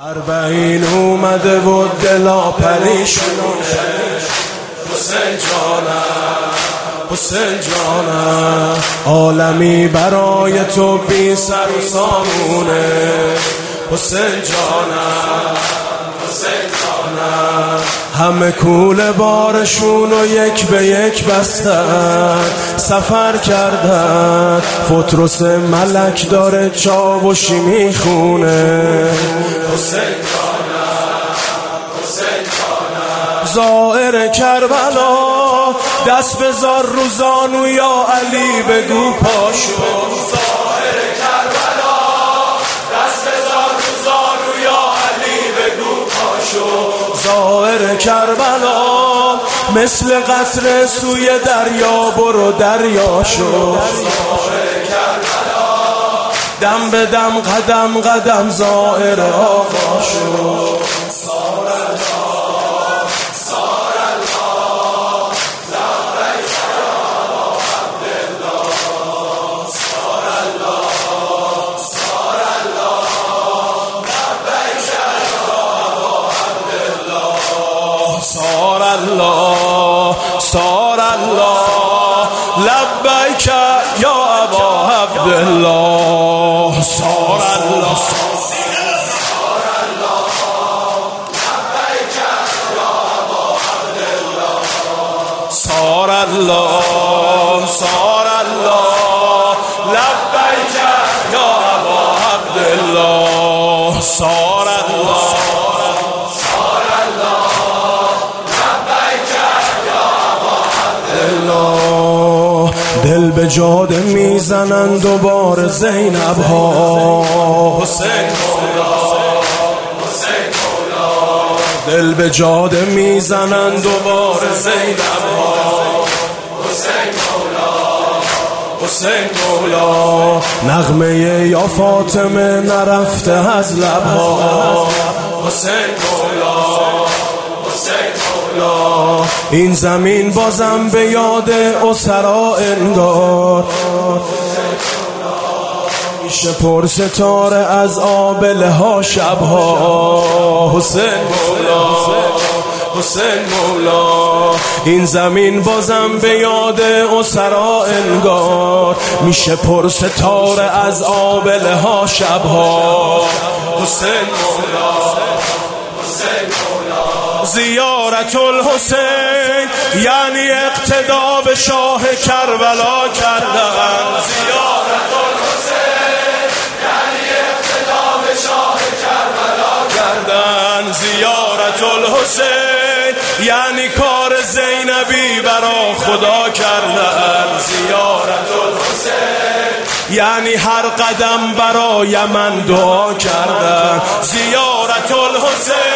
اربعین اومده و دلا پریشونه حسین جانم حسین جانم عالمی برای تو بی سر و سامونه. حسین جانم همه کوله بارشون و یک به یک بستن سفر کردن. فطرس ملک داره چاوشی می‌خونه. زائر کربلا دست بذار روزانو یا علی بگو پاشو کربلا مثل قطر سوی دریا برو دریا شو. دم به دم قدم قدم زائر آقا شو. الله صار الله. صار الله صار الله. لبيك يا ابا عبد الله. صار الله. به جاده می‌زنن دوباره زینب ها. حسین دل به جاده می‌زنن دوباره زینب ها. حسین مولا نغمه یا فاطمه نرفته از لبها. حسین مولا این زمین بازم به یاد اسرا انگار. میشه پر ستاره از آبله ها شبها. حسین مولا حسین مولا. این زمین بازم به یاد اسرا انگار. میشه پر ستاره از آبله ها شبها. حسین مولا. زیارت الحسین یعنی اقتدا به شاه کربلا کردن. زیارت الحسین یعنی اقتدا به شاه کربلا کردن. زیارت الحسین یعنی کار زینبی برا خدا کردن. زیارت الحسین یعنی هر قدم برای من دعا کردن. زیارت الحسین.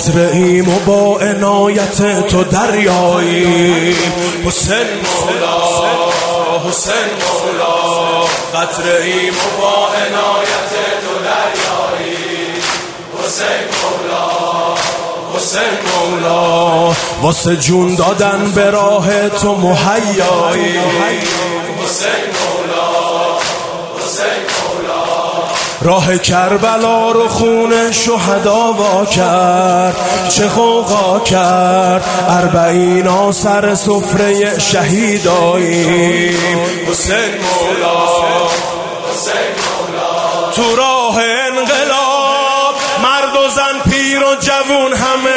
قطره ایم و با عنایت تو دریایی. حسین مولا حسین مولا. قطره ایم و با عنایت تو دریایی. حسین مولا حسین مولا. واسه جون دادن به راه تو مهیایی. حسین مولا. راه کربلا رو خون شهدا وا کرد. چه غوغا کرد. اربعین سر سفره شهیداییم حسین مولا حسین مولا. تو راه انقلاب مرد و زن پیر و جوون همه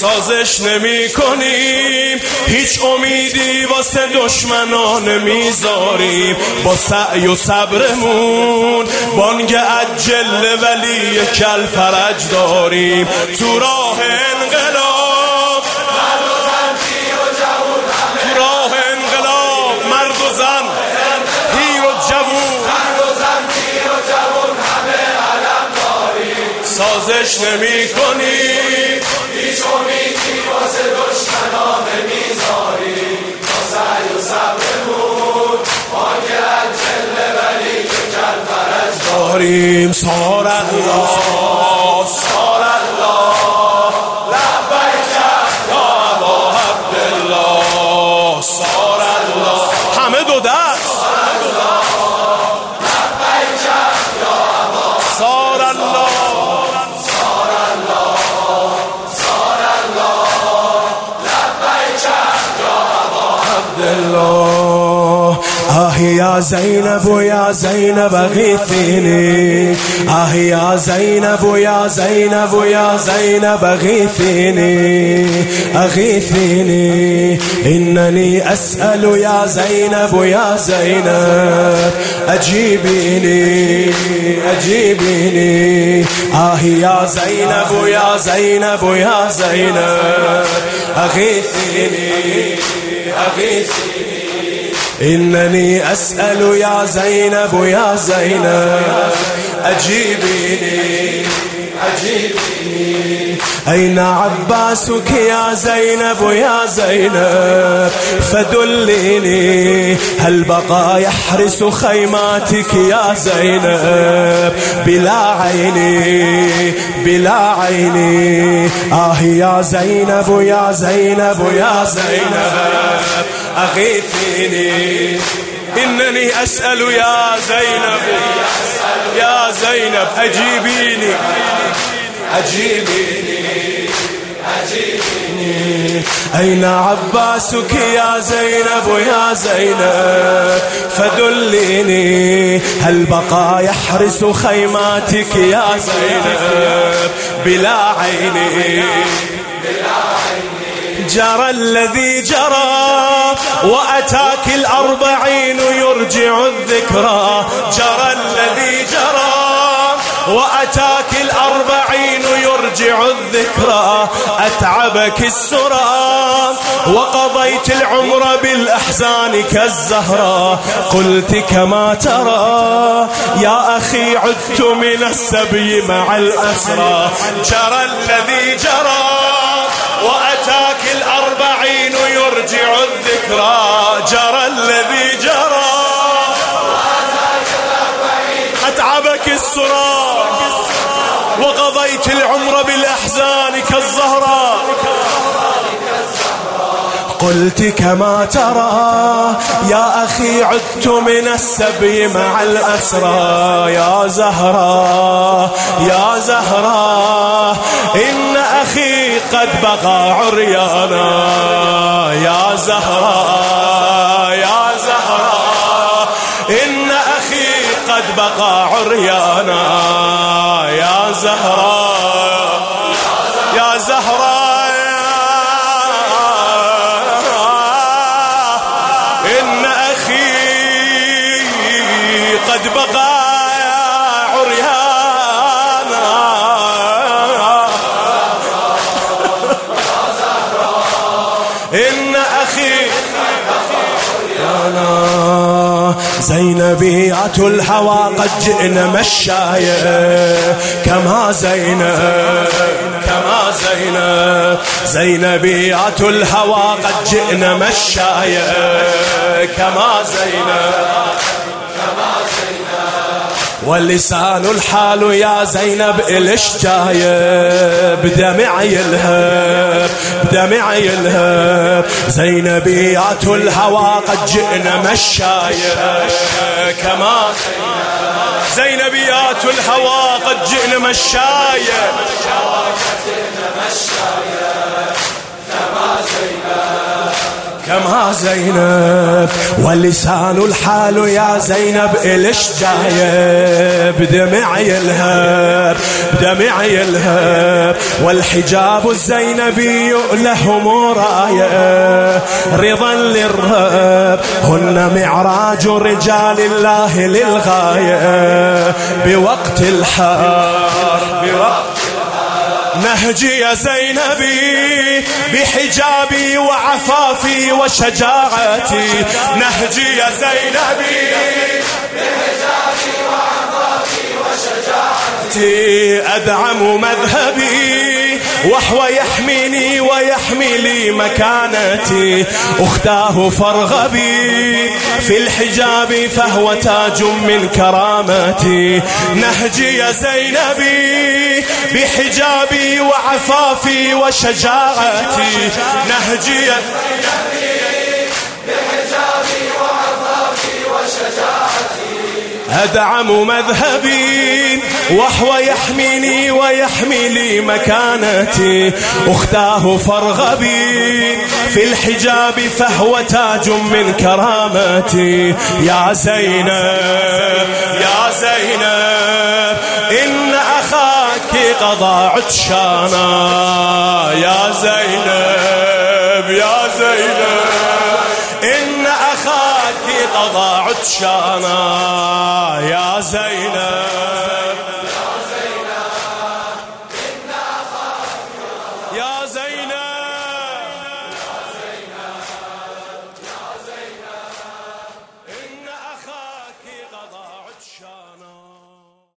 سازش نمی کنیم. هیچ امیدی واسه دشمنان نمی‌ذاریم با سعی و صبرمون بانگ عجل لولیک الفرج داریم. تو راه انقلاب بازش نمی کنی. هیچ امیدی واسه دشمنان نمی‌ذاری با سعی و صبرمون ما که از جله ولی که کل فرج داریم سارت سارالله سارت آه يا زينب ويا زينب اغيثيني آه يا زينب ويا زينب ويا زينب اغيثيني اغيثيني انني اسال يا زينب ويا زينب اجيبيني اجيبيني آه يا زينب ويا زينب ويا زينب اغيثيني أغيثني إنني أسأل يا زينب يا زينب أجيبيني أجيبيني. أين عباسك يا زينب يا زينب؟ فدليني هل بقى يحرس خيماتك يا زينب؟ بلا عيني بلا عيني. آه يا زينب يا زينب يا زينب. أغيثيني إنني أسأل يا زينب. يا زينب أجيبيني. أجيبيني. أجيبيني. أين عباسك يا زينب يا زينب؟ فدليني. هل بقى يحرس خيماتك يا زينب؟ بلا عيني. جرى الذي جرى وأتاك الأربعين يرجع الذكرى. جرى الذي جرى وأتاك الأربعين يرجع الذكرى. أتعبك السرى وقضيت العمر بالأحزان كالزهرة. قلت كما ترى يا أخي عدت من السبي مع الأسرى. جرى الذي جرى وأتاك يرجع الذكرى جرى الذي جرى. أتعبك السرى وقضيت العمر بالأحزان كالزهراء قلت كما ترى يا أخي عدت من السبي مع الأسرى. يا زهرا يا زهرا إن قد بقى عريانا يا زهرا يا زهرا إن أخي قد بقى عريانا زينبية الهوى قد جئنا مشاية كما زينب كما زينب. زينبية الهوى قد جئنا مشاية كما زينب واللسان الحال يا زينب إلش جاية بدمع يلهب. بدمع يلهب زينبيات الهوى قد جئنا مشاية كما زينبيات الهوى قد جئنا مشاية كما يا زينب ولسان الحال يا زينب إلش جايب؟ دمع يلهب دمع يلهب والحجاب الزينبي له مراية رضا للرب هن معراج رجال الله للغاية. بوقت الحار بوقت نهجي يا زينبي بحجابي وعفافي وشجاعتي. نهجي يا زينبي بحجابي وعفافي وشجاعتي. أدعم مذهبي وهو يحميني ويحمي لي مكانتي. أختاه فارغبي في الحجاب فهو تاج من كرامتي. نهجي يا زينبي بحجابي وعفافي وشجاعتي. نهجي يا زينبي بحجابي وعفافي وشجاعتي. أدعم مذهبي وهو يحميني ويحمي لي مكانتي. أختاه فارغبي في الحجاب فهو تاج من كرامتي. يا زينب يا زينب إن أخاك قضى عطشانا يا زينب يا زينب إن أخاك قضى عطشانا يا زينب.